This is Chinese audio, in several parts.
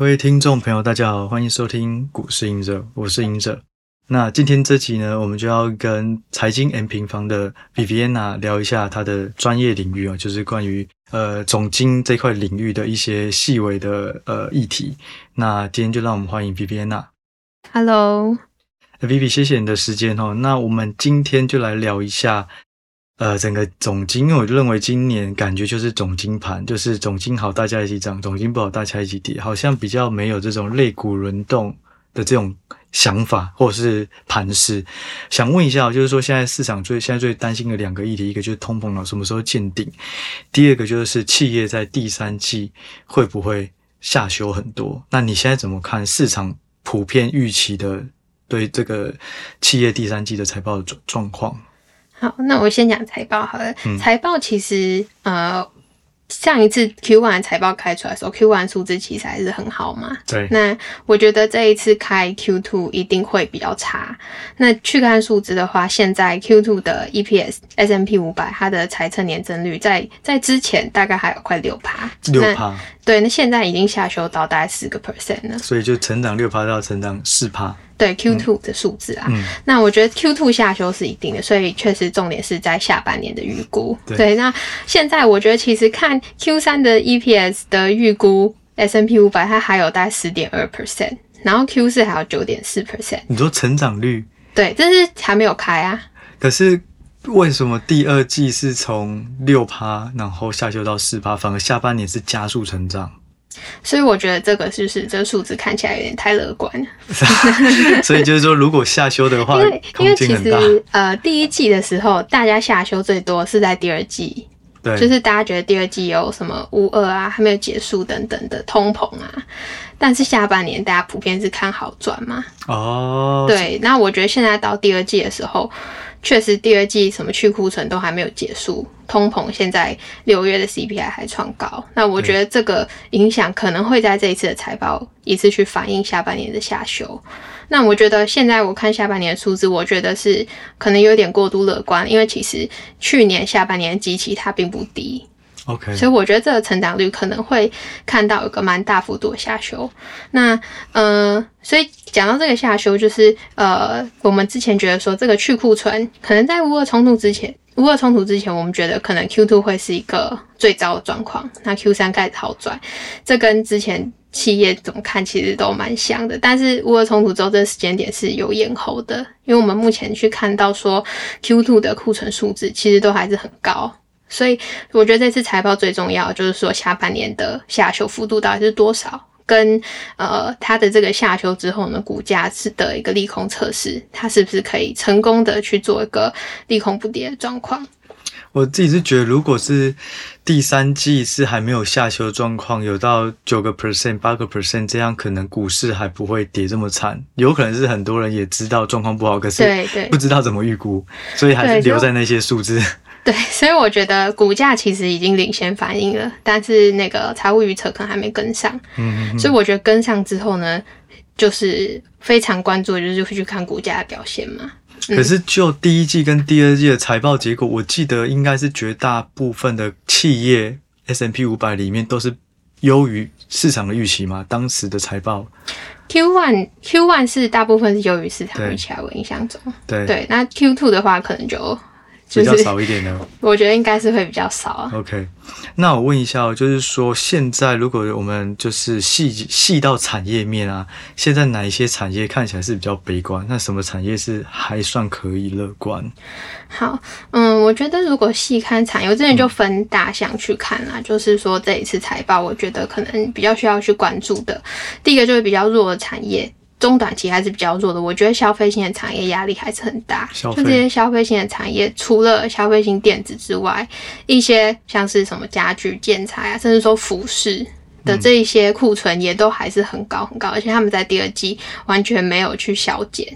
各位听众朋友，大家好，欢迎收听股市赢者，我是赢者。那今天这集呢，我们就要跟财经 M 平方的 Viviana 聊一下她的专业领域啊，就是关于呃总经这块领域的一些细微的呃议题。那今天就让我们欢迎 Viviana。Hello，Vivi，谢谢你的时间哦。那我们今天就来聊一下。呃，整个总经，因为我就认为今年感觉就是总经盘，就是总经好大家一起涨，总经不好大家一起跌，好像比较没有这种类股轮动的这种想法或者是盘势。想问一下，就是说现在市场最现在最担心的两个议题，一个就是通膨了什么时候见顶，第二个就是企业在第三季会不会下修很多？那你现在怎么看市场普遍预期的对这个企业第三季的财报的状状况？好，那我先讲财报好了。嗯、财报其实，呃，上一次 Q1 财报开出来的时候，Q1 数字其实还是很好嘛。对。那我觉得这一次开 Q2 一定会比较差。那去看数字的话，现在 Q2 的 EPS S&P 五百它的财测年增率在在之前大概还有快六趴。六趴。对，那现在已经下修到大概四个 percent 了。所以就成长六趴到成长四趴。对 Q two 的数字啊，嗯、那我觉得 Q two 下修是一定的，所以确实重点是在下半年的预估。对，对，那现在我觉得其实看 Q 三的 EPS 的预估，S&P 五百它还有大概十点二 percent，然后 Q 四还有九点四 percent。你说成长率？对，但是还没有开啊。可是为什么第二季是从六趴，然后下修到四趴，反而下半年是加速成长？所以我觉得这个就是这个数字看起来有点太乐观了？所以就是说，如果下修的话，因为因为其实呃第一季的时候，大家下修最多是在第二季，对，就是大家觉得第二季有什么乌二啊还没有结束等等的通膨啊，但是下半年大家普遍是看好转嘛。哦，对，那我觉得现在到第二季的时候。确实，第二季什么去库存都还没有结束，通膨现在六月的 CPI 还创高，那我觉得这个影响可能会在这一次的财报一次去反映下半年的下修。那我觉得现在我看下半年的数字，我觉得是可能有点过度乐观，因为其实去年下半年的基期它并不低。OK，所以我觉得这个成长率可能会看到有个蛮大幅度的下修。那呃，所以讲到这个下修，就是呃，我们之前觉得说这个去库存，可能在乌俄冲突之前，乌俄冲突之前，我们觉得可能 Q2 会是一个最糟的状况。那 Q3 开始好转，这跟之前企业怎么看其实都蛮像的。但是乌俄冲突之后，这个时间点是有延后的，因为我们目前去看到说 Q2 的库存数字其实都还是很高。所以我觉得这次财报最重要就是说下半年的下修幅度到底是多少，跟呃它的这个下修之后呢，股价是的一个利空测试，它是不是可以成功的去做一个利空不跌的状况？我自己是觉得，如果是第三季是还没有下修状况，有到九个 percent、八个 percent 这样，可能股市还不会跌这么惨。有可能是很多人也知道状况不好，可是不知道怎么预估，所以还是留在那些数字。对，所以我觉得股价其实已经领先反应了，但是那个财务预测可能还没跟上。嗯嗯，所以我觉得跟上之后呢，就是非常关注，就是会去看股价的表现嘛。可是就第一季跟第二季的财报结果，我记得应该是绝大部分的企业 S M P 五百里面都是优于市场的预期嘛。当时的财报，Q one Q one 是大部分是优于市场预期，我印象中。对对，那 Q two 的话可能就。比较少一点呢，我觉得应该是会比较少啊。OK，那我问一下，就是说现在如果我们就是细细到产业面啊，现在哪一些产业看起来是比较悲观？那什么产业是还算可以乐观？好，嗯，我觉得如果细看产业，我之前就分大项去看啦，嗯、就是说这一次财报，我觉得可能比较需要去关注的，第一个就是比较弱的产业。中短期还是比较弱的，我觉得消费性的产业压力还是很大。就这些消费性的产业，除了消费性电子之外，一些像是什么家具、建材啊，甚至说服饰的这一些库存也都还是很高很高，而且他们在第二季完全没有去削减。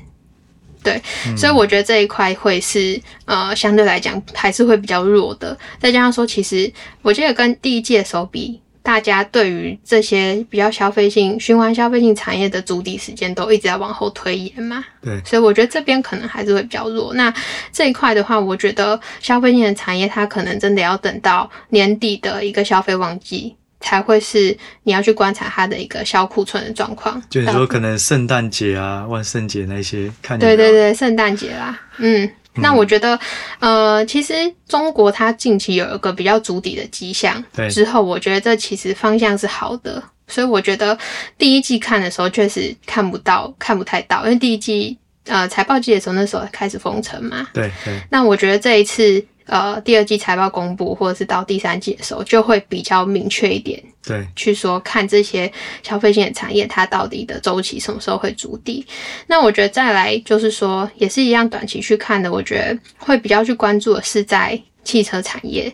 对，嗯、所以我觉得这一块会是呃相对来讲还是会比较弱的。再加上说，其实我记得跟第一季的时候比。大家对于这些比较消费性、循环消费性产业的筑底时间都一直在往后推延嘛？对，所以我觉得这边可能还是会比较弱。那这一块的话，我觉得消费性的产业它可能真的要等到年底的一个消费旺季才会是你要去观察它的一个销库存的状况。就你说可能圣诞节啊、万圣节那些，看对对对，圣诞节啦，嗯。那我觉得，呃，其实中国它近期有一个比较足底的迹象，对，之后我觉得这其实方向是好的，所以我觉得第一季看的时候确实看不到，看不太到，因为第一季呃财报季的时候那时候开始封城嘛，对对。那我觉得这一次。呃，第二季财报公布，或者是到第三季的时候，就会比较明确一点。对，去说看这些消费性的产业，它到底的周期什么时候会筑底？那我觉得再来就是说，也是一样短期去看的。我觉得会比较去关注的是在汽车产业。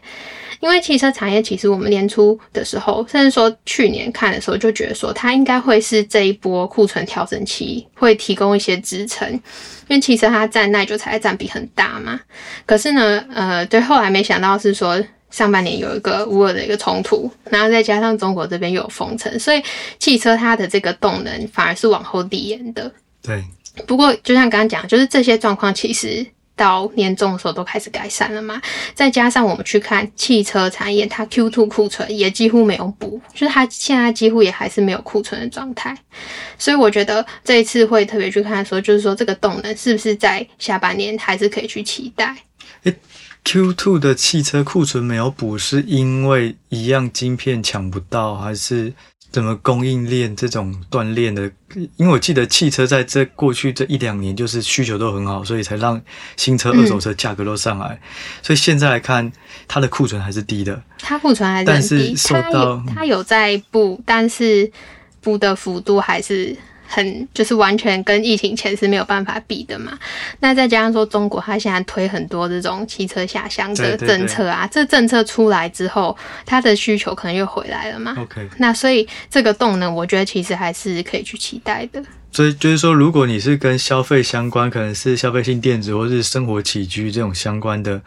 因为汽车产业，其实我们年初的时候，甚至说去年看的时候，就觉得说它应该会是这一波库存调整期会提供一些支撑，因为汽车它占耐久材占比很大嘛。可是呢，呃，对，后来没想到是说上半年有一个乌尔的一个冲突，然后再加上中国这边又有封城，所以汽车它的这个动能反而是往后递延的。对。不过就像刚刚讲，就是这些状况其实。到年终的时候都开始改善了嘛，再加上我们去看汽车产业，它 Q2 库存也几乎没有补，就是它现在几乎也还是没有库存的状态，所以我觉得这一次会特别去看说，就是说这个动能是不是在下半年还是可以去期待。欸，Q2 的汽车库存没有补，是因为一样晶片抢不到，还是？怎么供应链这种锻炼的？因为我记得汽车在这过去这一两年就是需求都很好，所以才让新车、二手车价格都上来。嗯、所以现在来看，它的库存还是低的。它库存还是低，但是受到它有，有在补，但是补的幅度还是。很就是完全跟疫情前是没有办法比的嘛。那再加上说中国它现在推很多这种汽车下乡的政策啊，对对对，这政策出来之后，它的需求可能又回来了嘛。OK，那所以这个动能，我觉得其实还是可以去期待的。所以就是说，如果你是跟消费相关，可能是消费性电子或是生活起居这种相关的，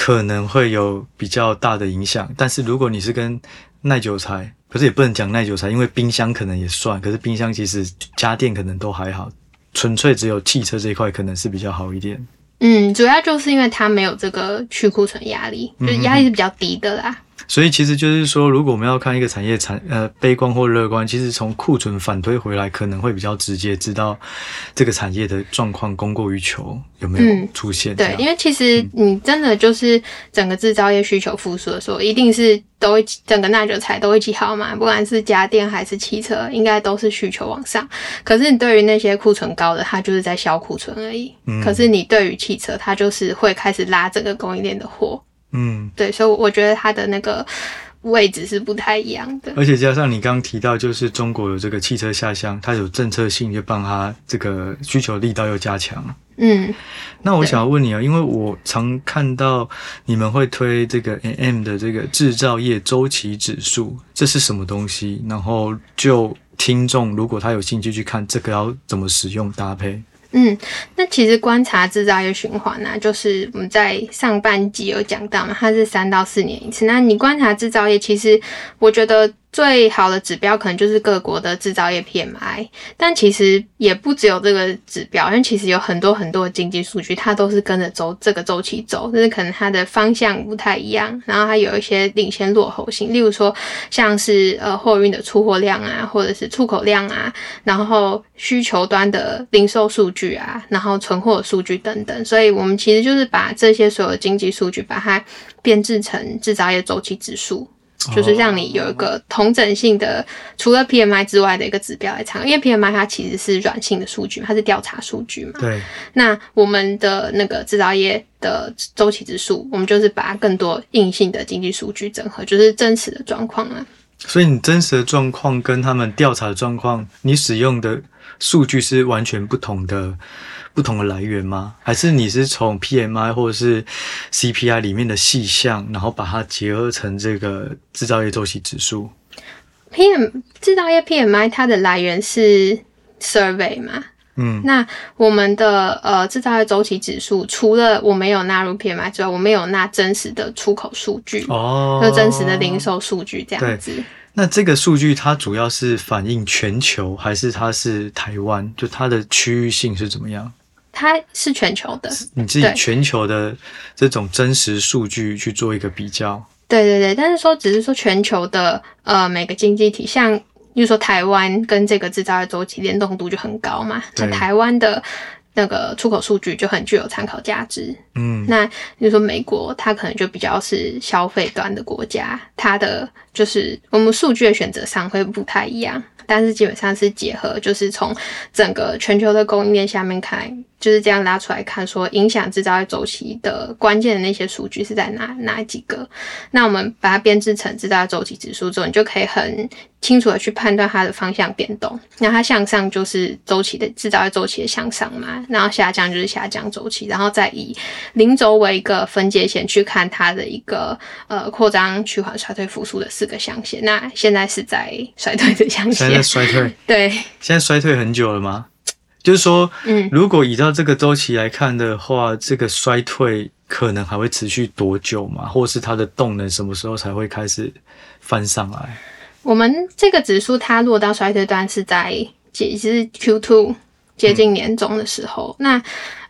可能会有比较大的影响。但是如果你是跟耐久材，可是也不能讲耐久材，因为冰箱可能也算。可是冰箱其实家电可能都还好，纯粹只有汽车这一块可能是比较好一点。嗯，主要就是因为它没有这个去库存压力，就压力是比较低的啦。所以其实就是说，如果我们要看一个产业产呃悲观或乐观，其实从库存反推回来，可能会比较直接知道这个产业的状况供过于求有没有出现。嗯。对，因为其实你真的就是整个制造业需求复苏的时候，一定是都会整个耐久材都会起好嘛，不管是家电还是汽车，应该都是需求往上。可是你对于那些库存高的，它就是在消库存而已。嗯。可是你对于汽车，它就是会开始拉整个供应链的货。嗯，对，所以我觉得它的那个位置是不太一样的，而且加上你刚刚提到，就是中国有这个汽车下乡，它有政策性，就帮它这个需求力道又加强。嗯，那我想要问你啊，因为我常看到你们会推这个 AM 的这个制造业周期指数，这是什么东西？然后就听众如果他有兴趣去看这个，要怎么使用搭配？嗯，那其实观察制造业循环呢、就是我们在上半集有讲到嘛，它是三到四年一次。那你观察制造业，其实我觉得。最好的指标可能就是各国的制造业 PMI，但其实也不只有这个指标，因为其实有很多很多的经济数据，它都是跟着周这个周期走，就是可能它的方向不太一样，然后它有一些领先落后性，例如说像是呃货运的出货量啊，或者是出口量啊，然后需求端的零售数据啊，然后存货数据等等，所以我们其实就是把这些所有经济数据，把它编制成制造业周期指数。就是让你有一个同整性的，除了 PMI 之外的一个指标来参考，因为 PMI 它其实是软性的数据，它是调查数据嘛。对。那我们的那个制造业的周期指数，我们就是把更多硬性的经济数据整合，就是真实的状况啊。所以你真实的状况跟他们调查的状况，你使用的数据是完全不同的。不同的来源吗？还是你是从 PMI 或者是 CPI 里面的细项，然后把它结合成这个制造业周期指数？PM 制造业 PMI 它的来源是 survey 嘛？嗯，那我们的呃制造业周期指数，除了我没有纳入 PMI 之外，我没有纳真实的出口数据哦，就真实的零售数据这样子。那这个数据它主要是反映全球，还是它是台湾？就它的区域性是怎么样？它是全球的，你自己全球的这种真实数据去做一个比较。对对对，但是说只是说全球的呃每个经济体，像比如说台湾跟这个制造业周期联动度就很高嘛，那台湾的。那个出口数据就很具有参考价值。嗯，那比如说美国，它可能就比较是消费端的国家，它的就是我们数据的选择上会不太一样，但是基本上是结合，就是从整个全球的供应链下面看。就是这样拉出来看，说影响制造业周期的关键的那些数据是在哪哪几个？那我们把它编制成制造业周期指数之后，你就可以很清楚的去判断它的方向变动。那它向上就是周期的制造业周期的向上嘛，然后下降就是下降周期，然后再以零轴为一个分界线去看它的一个呃扩张、趋缓、衰退、复苏的四个象限。那现在是在衰退的象限，现在衰退，对，现在衰退很久了吗？就是说，嗯，如果依照这个周期来看的话，这个衰退可能还会持续多久嘛？或是它的动能什么时候才会开始翻上来？我们这个指数它落到衰退端是在其实 Q two 接近年中的时候。嗯、那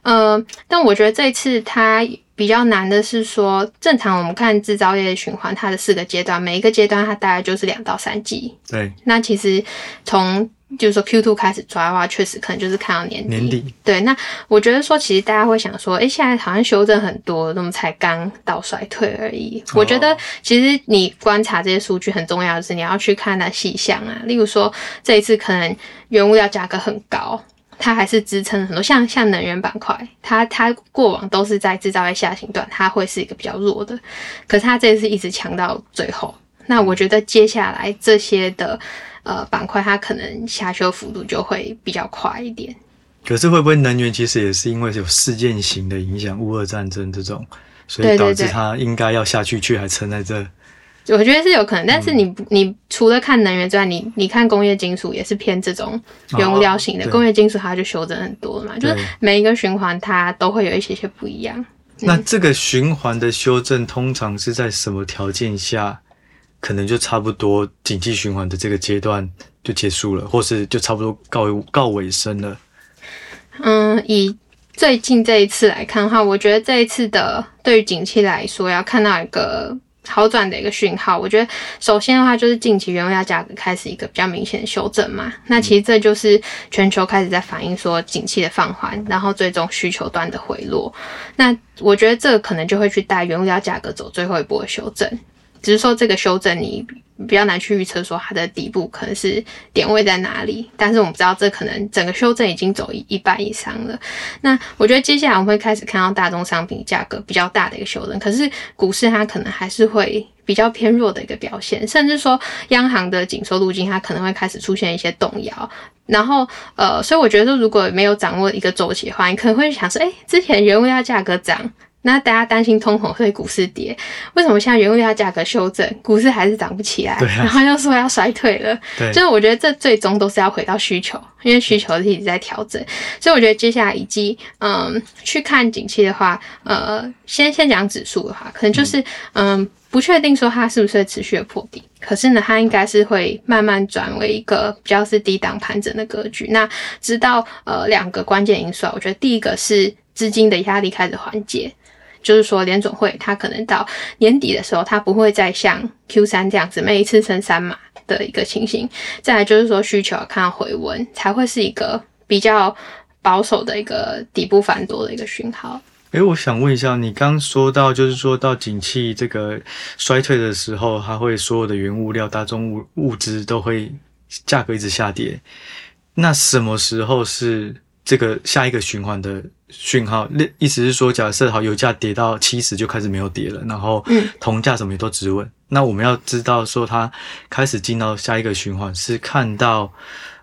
呃，但我觉得这次它比较难的是说，正常我们看制造业循环它的四个阶段，每一个阶段它大概就是两到三季。对，那其实从就是说，Q2 开始抓的话，确实可能就是看到年底。年底。对，那我觉得说，其实大家会想说，诶、欸，现在好像修正很多，那么才刚到衰退而已。哦、我觉得，其实你观察这些数据很重要的是，你要去看它细项啊。例如说，这一次可能原物料价格很高，它还是支撑很多。像像能源板块，它它过往都是在制造业下行段，它会是一个比较弱的。可是它这次一直强到最后。那我觉得接下来这些的。呃，板块它可能下修幅度就会比较快一点。可是会不会能源其实也是因为有事件型的影响，乌俄战争这种，所以导致它应该要下去，却还撑在这？我觉得是有可能，但是你、嗯、你除了看能源之外，你你看工业金属也是偏这种原物料型的，哦、工业金属它就修正很多了嘛，就是每一个循环它都会有一些些不一样。嗯、那这个循环的修正通常是在什么条件下？可能就差不多，景气循环的这个阶段就结束了，或是就差不多告告尾声了。嗯，以最近这一次来看的话，我觉得这一次的对于景气来说，要看到一个好转的一个讯号。我觉得首先的话，就是近期原物料价格开始一个比较明显的修正嘛。那其实这就是全球开始在反映说景气的放缓，然后最终需求端的回落。那我觉得这个可能就会去带原物料价格走最后一波的修正。只是说这个修正你比较难去预测，说它的底部可能是点位在哪里。但是我们知道，这可能整个修正已经走一一半以上了。那我觉得接下来我们会开始看到大宗商品价格比较大的一个修正，可是股市它可能还是会比较偏弱的一个表现，甚至说央行的紧缩路径它可能会开始出现一些动摇。然后呃，所以我觉得如果没有掌握一个周期的话，你可能会想说，哎，之前原物料价格涨。那大家担心通膨，所以股市跌。为什么现在原物料价格修正，股市还是涨不起来？然后又说要衰退了。对，就是我觉得这最终都是要回到需求，因为需求是一直在调整。所以我觉得接下来以及嗯去看景气的话，呃，先先讲指数的话，可能就是嗯，嗯不确定说它是不是会持续的破底，可是呢，它应该是会慢慢转为一个比较是低档盘整的格局。那知道呃两个关键因素，我觉得第一个是资金的压力开始缓解。就是说，联总会它可能到年底的时候，它不会再像 Q 三这样子每一次升三码的一个情形。再来就是说，需求看到回温，才会是一个比较保守的一个底部反多的一个讯号。诶、我想问一下，你刚说到，就是说到景气这个衰退的时候，它会所有的原物料、大宗物物资都会价格一直下跌。那什么时候是这个下一个循环的？讯号，那意思是说，假设好油价跌到七十就开始没有跌了，然后铜价什么也都止稳。嗯、那我们要知道说，它开始进到下一个循环，是看到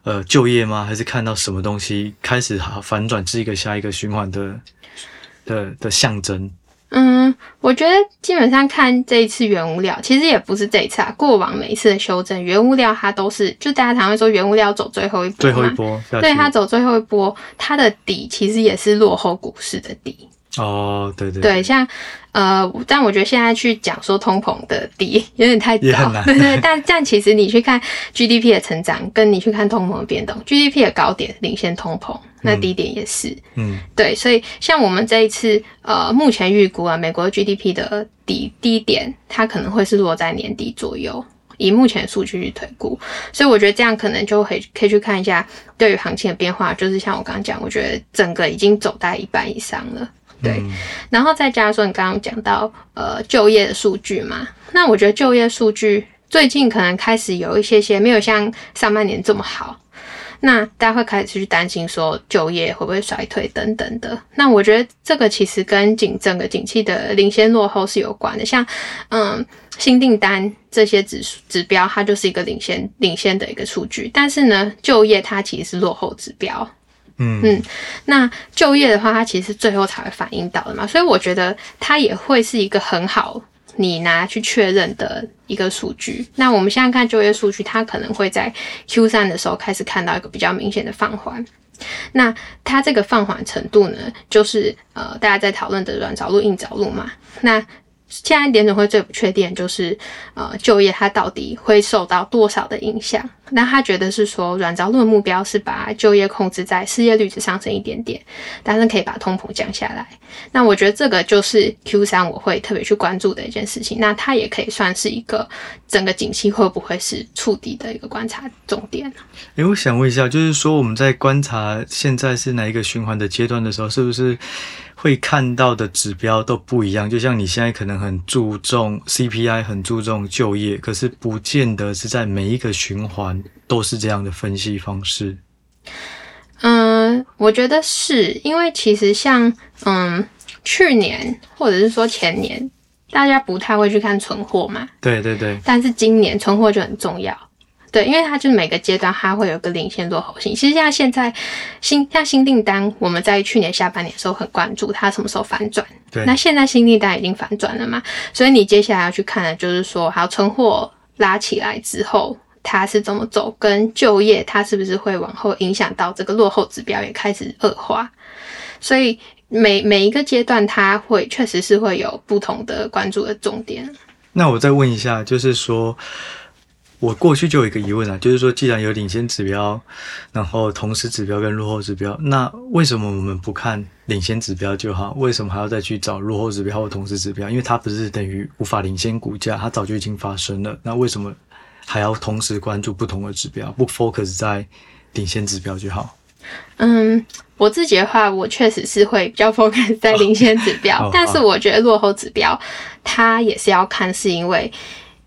呃就业吗？还是看到什么东西开始好反转，是一个下一个循环的的的象征？嗯，我觉得基本上看这一次原物料，其实也不是这一次啊。过往每一次的修正，原物料它都是，就大家常会说原物料走最后一波，最后一波，对，它走最后一波，它的底其实也是落后股市的底。哦，对对对，像呃，但我觉得现在去讲说通膨的低有点太早，对 对。但但其实你去看 GDP 的成长，跟你去看通膨的变动，GDP 的高点领先通膨，那低点也是，嗯，对。所以像我们这一次呃，目前预估啊，美国 GDP 的底低点，它可能会是落在年底左右。以目前的数据去推估，所以我觉得这样可能就可以可以去看一下对于行情的变化。就是像我刚刚讲，我觉得整个已经走在一半以上了，对。嗯、然后再加上说你刚刚讲到呃就业的数据嘛，那我觉得就业数据最近可能开始有一些些没有像上半年这么好，那大家会开始去担心说就业会不会衰退等等的。那我觉得这个其实跟景整个景气的领先落后是有关的，像嗯。新订单这些指指标，它就是一个领先领先的一个数据，但是呢，就业它其实是落后指标。嗯嗯，那就业的话，它其实最后才会反映到的嘛，所以我觉得它也会是一个很好你拿去确认的一个数据。那我们现在看就业数据，它可能会在 Q 三的时候开始看到一个比较明显的放缓。那它这个放缓程度呢，就是呃大家在讨论的软着陆硬着陆嘛，那。现在联准会最不确定就是，呃，就业它到底会受到多少的影响？那他觉得是说，软着陆的目标是把就业控制在失业率只上升一点点，但是可以把通膨降下来。那我觉得这个就是 Q 三我会特别去关注的一件事情。那它也可以算是一个整个景气会不会是触底的一个观察重点。哎，我想问一下，就是说我们在观察现在是哪一个循环的阶段的时候，是不是？会看到的指标都不一样，就像你现在可能很注重 CPI，很注重就业，可是不见得是在每一个循环都是这样的分析方式。嗯，我觉得是因为其实像嗯去年或者是说前年，大家不太会去看存货嘛。对对对。但是今年存货就很重要。对，因为它就是每个阶段它会有个领先落后性。其实像现在新像新订单，我们在去年下半年的时候很关注它什么时候反转。对，那现在新订单已经反转了嘛？所以你接下来要去看的就是说，好，存货拉起来之后它是怎么走，跟就业它是不是会往后影响到这个落后指标也开始恶化。所以每每一个阶段它会确实是会有不同的关注的重点。那我再问一下，就是说。我过去就有一个疑问啊，就是说，既然有领先指标，然后同时指标跟落后指标，那为什么我们不看领先指标就好？为什么还要再去找落后指标或同时指标？因为它不是等于无法领先股价，它早就已经发生了。那为什么还要同时关注不同的指标？不 focus 在领先指标就好？嗯，我自己的话，我确实是会比较 focus 在领先指标，哦、但是我觉得落后指标它也是要看，是因为。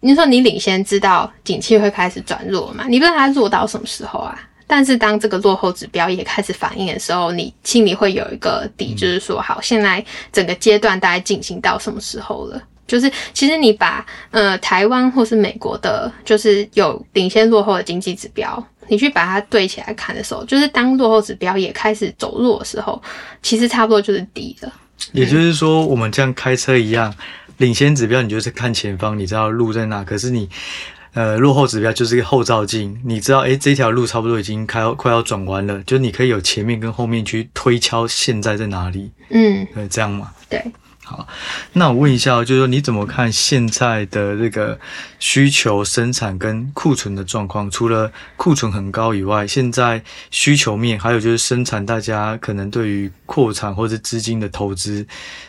你说你领先知道景气会开始转弱嘛？你不知道它弱到什么时候啊？但是当这个落后指标也开始反应的时候，你心里会有一个底，就是说，好，现在整个阶段大概进行到什么时候了？就是其实你把呃台湾或是美国的，就是有领先落后的经济指标，你去把它对起来看的时候，就是当落后指标也开始走弱的时候，其实差不多就是底了。也就是说，我们这样开车一样。领先指标，你就是看前方，你知道路在哪。可是你，呃，落后指标就是一个后照镜，你知道，诶，这条路差不多已经开快要转弯了，就是你可以有前面跟后面去推敲现在在哪里。嗯，对，这样嘛。对。好，那我问一下，就是说你怎么看现在的这个需求、生产跟库存的状况？除了库存很高以外，现在需求面还有就是生产，大家可能对于扩产或者资金的投资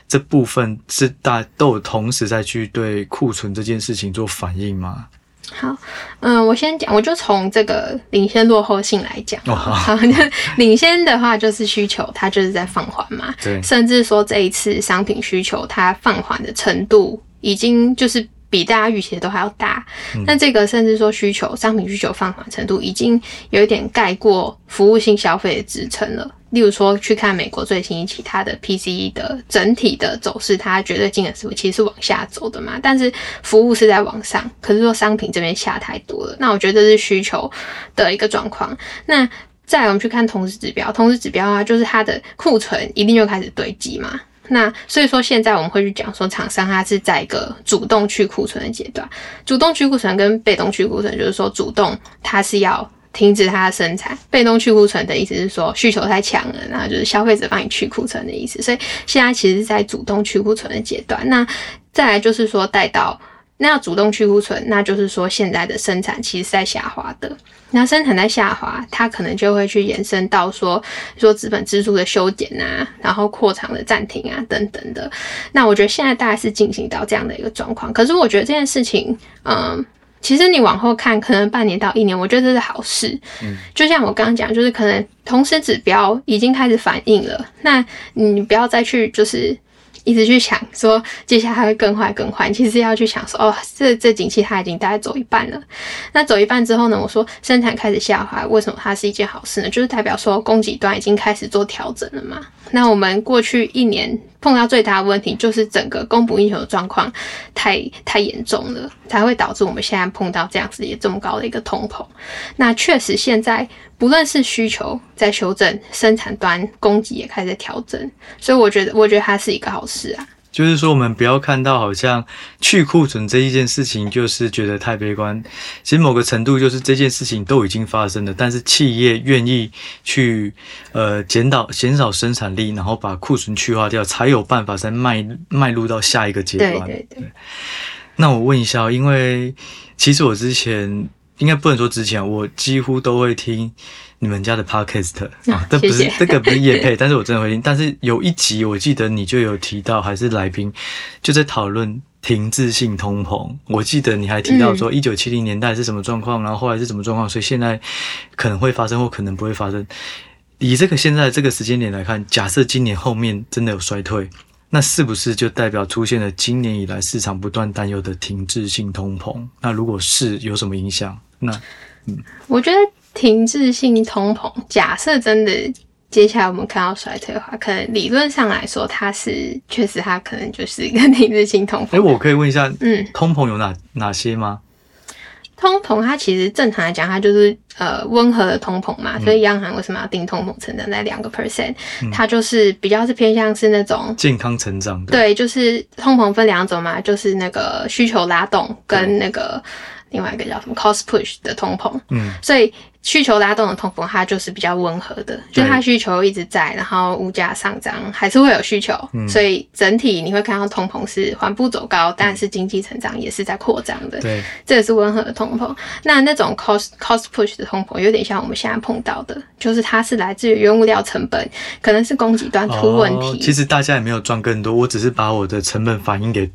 这部分，是大都有同时在去对库存这件事情做反应吗？好，嗯，我先讲，我就从这个领先落后性来讲。哦、好，好，领先的话就是需求，它就是在放缓嘛。对。甚至说这一次商品需求它放缓的程度，已经就是比大家预期的都还要大。那、嗯、这个甚至说需求商品需求放缓程度，已经有一点盖过服务性消费的支撑了。例如说，去看美国最新一期它的 PCE 的整体的走势，它绝对金额是其实是往下走的嘛？但是服务是在往上，可是说商品这边下太多了。那我觉得这是需求的一个状况。那再我们去看同时指标，同时指标啊，就是它的库存一定就开始堆积嘛。那所以说现在我们会去讲说，厂商它是在一个主动去库存的阶段。主动去库存跟被动去库存，就是说主动它是要。停止它的生产。被动去库存的意思是说需求太强了，然后就是消费者帮你去库存的意思。所以现在其实是在主动去库存的阶段。那再来就是说带到。那要主动去库存，那就是说现在的生产其实是在下滑的。那生产在下滑，它可能就会去延伸到说，说资本支出的修剪啊，然后扩厂的暂停啊等等的。那我觉得现在大概是进行到这样的一个状况。可是我觉得这件事情，嗯，其实你往后看，可能半年到一年，我觉得这是好事。嗯，就像我刚刚讲，就是可能同时指标已经开始反映了，那你不要再去就是。一直去想说接下来会更坏更坏，其实要去想说哦，这这景气它已经大概走一半了。那走一半之后呢？我说生产开始下滑，为什么它是一件好事呢？就是代表说供给端已经开始做调整了嘛。那我们过去一年碰到最大的问题就是整个供不应求的状况太太严重了，才会导致我们现在碰到这样子也这么高的一个通膨。那确实现在。不论是需求在修正，生产端供给也开始调整，所以我觉得，我觉得它是一个好事啊。就是说，我们不要看到好像去库存这一件事情，就是觉得太悲观。其实某个程度，就是这件事情都已经发生了，但是企业愿意去呃减少减少生产力，然后把库存去化掉，才有办法再迈迈入到下一个阶段。对对对。那我问一下，因为其实我之前。应该不能说之前，我几乎都会听你们家的 podcast 啊，这不是这个不是夜配，但是我真的会听。但是有一集我记得你就有提到，还是来宾就在讨论停滞性通膨。我记得你还提到说，一九七零年代是什么状况，然后后来是什么状况，所以现在可能会发生或可能不会发生。以这个现在这个时间点来看，假设今年后面真的有衰退。那是不是就代表出现了今年以来市场不断担忧的停滞性通膨？那如果是有什么影响？那嗯，我觉得停滞性通膨，假设真的接下来我们看到衰退的话，可能理论上来说，它是确实它可能就是一个 停滞性通膨。哎、欸，我可以问一下，嗯，通膨有哪哪些吗？通膨它其实正常来讲，它就是呃温和的通膨嘛，所以央行为什么要定通膨成长在两个 percent？它就是比较是偏向是那种健康成长的。对，就是通膨分两种嘛，就是那个需求拉动跟那个另外一个叫什么 cost push 的通膨。嗯，所以。需求拉动的通膨，它就是比较温和的，就它需求一直在，然后物价上涨还是会有需求，嗯，所以整体你会看到通膨是缓步走高，但是经济成长也是在扩张的。对，这也是温和的通膨。那那种 cost cost push 的通膨，有点像我们现在碰到的，就是它是来自于原物料成本，可能是供给端出问题。哦，其实大家也没有赚更多，我只是把我的成本反映给。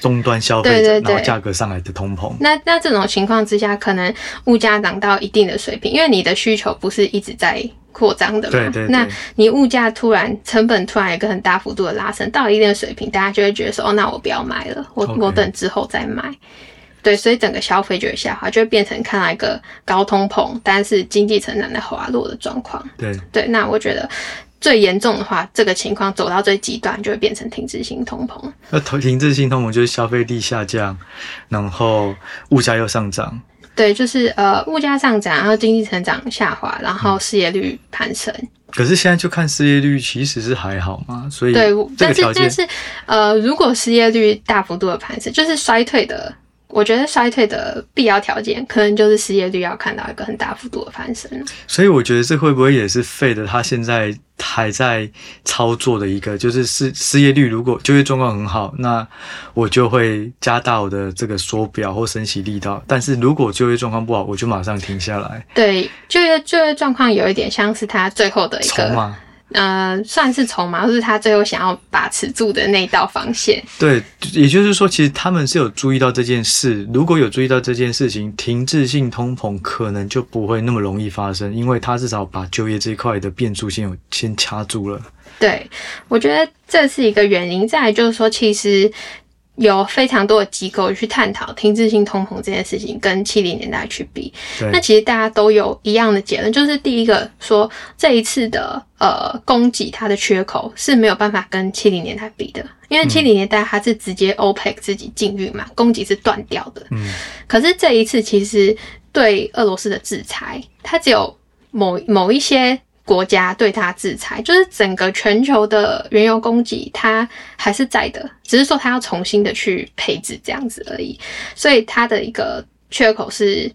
终端消费者，对对对，然后价格上来的通膨。那那这种情况之下，可能物价涨到一定的水平，因为你的需求不是一直在扩张的嘛。对对对。那你物价突然成本突然有一个很大幅度的拉升，到一定的水平，大家就会觉得说：“哦，那我不要买了，我.我等之后再买。”对，所以整个消费就会下滑，就会变成看到一个高通膨，但是经济成长在滑落的状况。对对，那我觉得。最严重的话，这个情况走到最极端，就会变成停滞性通膨。那停滞性通膨就是消费力下降，然后物价又上涨。对，就是呃，物价上涨，然后经济成长下滑，然后失业率攀升。嗯。可是现在就看失业率，其实是还好嘛。所以对，但是但是呃，如果失业率大幅度的攀升，就是衰退的。我觉得衰退的必要条件，可能就是失业率要看到一个很大幅度的攀升。所以我觉得这会不会也是 Fed 他现在还在操作的一个，就是失失业率如果就业状况很好，那我就会加大我的这个缩表或升息力道。但是如果就业状况不好，我就马上停下来。对，就业就业状况有一点像是他最后的一个。呃，算是筹码，就是他最后想要把持住的那道防线。对，也就是说，其实他们是有注意到这件事。如果有注意到这件事情，停滞性通膨可能就不会那么容易发生，因为他至少把就业这一块的变数先有先掐住了。对，我觉得这是一个原因。再来就是说，其实。有非常多的机构去探讨停滞性通膨这件事情跟七零年代去比，那其实大家都有一样的结论，就是第一个说这一次的呃供给它的缺口是没有办法跟七零年代比的，因为七零年代它是直接 OPEC 自己禁运嘛，供给是断掉的。嗯，可是这一次其实对俄罗斯的制裁，它只有某某一些。国家对它制裁，就是整个全球的原油供给，它还是在的，只是说它要重新的去配置这样子而已。所以它的一个缺口是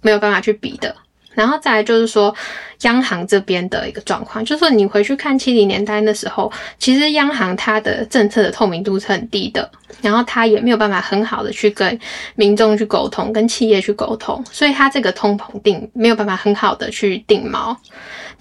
没有办法去比的。然后再来就是说，央行这边的一个状况，就是说你回去看七零年代的时候，其实央行它的政策的透明度是很低的，然后它也没有办法很好的去跟民众去沟通，跟企业去沟通，所以它这个通膨定没有办法很好的去定锚。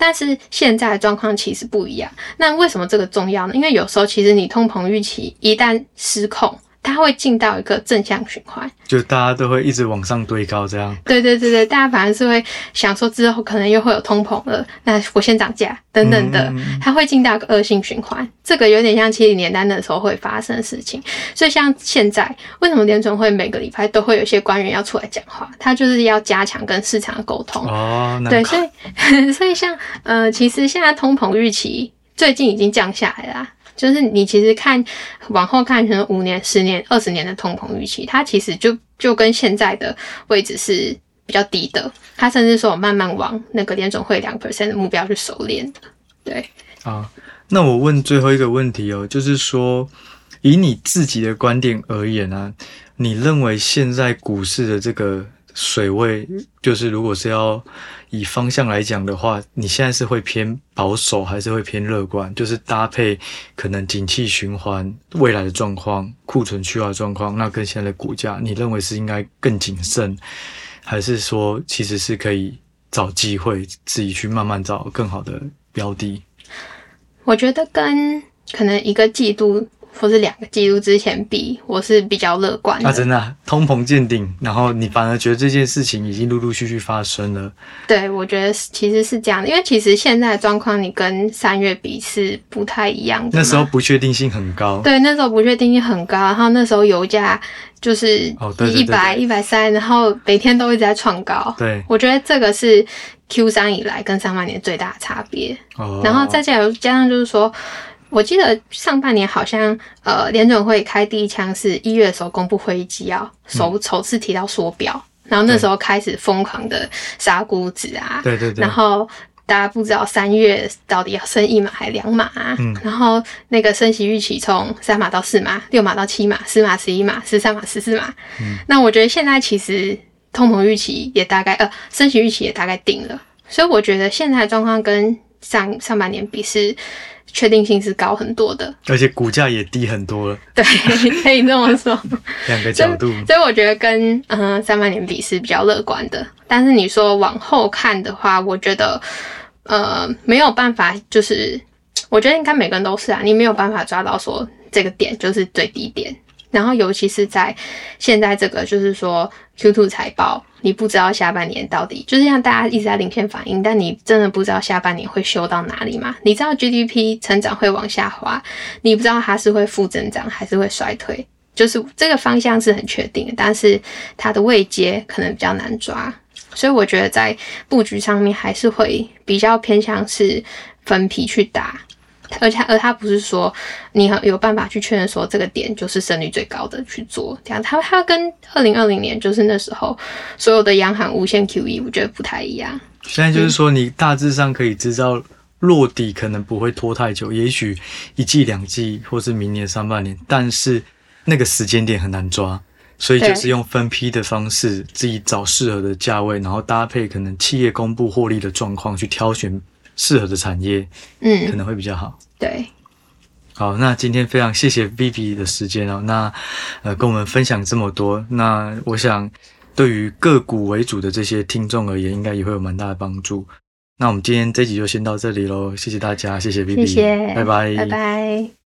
但是现在的状况其实不一样，那为什么这个重要呢？因为有时候其实你通膨预期一旦失控。它会进到一个正向循环，就大家都会一直往上堆高，这样。对对对对，大家反而是会想说之后可能又会有通膨了，那我先涨价等等的，嗯、它会进到一个恶性循环。这个有点像七零年代那时候会发生的事情。所以像现在，为什么联准会每个礼拜都会有些官员要出来讲话？他就是要加强跟市场的沟通。哦，对，所以 所以像呃，其实现在通膨预期最近已经降下来了。就是你其实看往后看，可能五年、十年、二十年的通膨预期，它其实就就跟现在的位置是比较低的。它甚至说我慢慢往那个联总会两 percent 的目标去熟练的。对，啊，那我问最后一个问题哦，就是说以你自己的观点而言啊，你认为现在股市的这个水位，就是如果是要以方向来讲的话，你现在是会偏保守还是会偏乐观？就是搭配可能景气循环未来的状况、库存去化的状况，那跟现在的股价，你认为是应该更谨慎，还是说其实是可以找机会自己去慢慢找更好的标的？我觉得跟可能一个季度。或是两个季度之前比，我是比较乐观的。啊，真的啊，通膨见顶，然后你反而觉得这件事情已经陆陆续续发生了。对，我觉得其实是这样的，因为其实现在的状况你跟三月比是不太一样的。那时候不确定性很高。对，那时候不确定性很高，然后那时候油价就是一百一百三，然后每天都一直在创高。对，我觉得这个是 Q 三以来跟上半年最大的差别。哦，然后再加加上就是说。我记得上半年好像，呃，联准会开第一枪是一月的时候公布会议纪要，首首次提到缩表，然后那时候开始疯狂的杀估值啊，对对对，然后大家不知道三月到底要升一码还两码啊，嗯，然后那个升息预期从三码到四码，六码到七码，十码十一码，十三码十四码，嗯，那我觉得现在其实通膨预期也大概，呃，升息预期也大概定了，所以我觉得现在的状况跟上上半年比是。确定性是高很多的，而且股价也低很多了。对，可以这么说。两个角度所，所以我觉得跟嗯、呃、上半年比是比较乐观的。但是你说往后看的话，我觉得呃没有办法，就是我觉得应该每个人都是啊，你没有办法抓到说这个点就是最低点。然后尤其是在现在这个就是说 Q2 财报。你不知道下半年到底就是像大家一直在领先反应，但你真的不知道下半年会修到哪里吗？你知道 GDP 成长会往下滑，你不知道它是会负增长还是会衰退，就是这个方向是很确定，但是它的位阶可能比较难抓，所以我觉得在布局上面还是会比较偏向是分批去打。而且，而他不是说你有办法去确认说这个点就是胜率最高的去做这样，他他跟二零二零年就是那时候所有的央行无限 QE，我觉得不太一样。现在就是说，你大致上可以知道落底可能不会拖太久，也许一季两季，或是明年上半年，但是那个时间点很难抓，所以就是用分批的方式，自己找适合的价位，然后搭配可能企业公布获利的状况去挑选。适合的产业，嗯，可能会比较好。对，好，那今天非常谢谢 Vivi 的时间哦。那呃，跟我们分享这么多，那我想对于个股为主的这些听众而言，应该也会有蛮大的帮助。那我们今天这集就先到这里喽，谢谢大家，谢谢 Vivi，谢谢，拜拜，拜拜。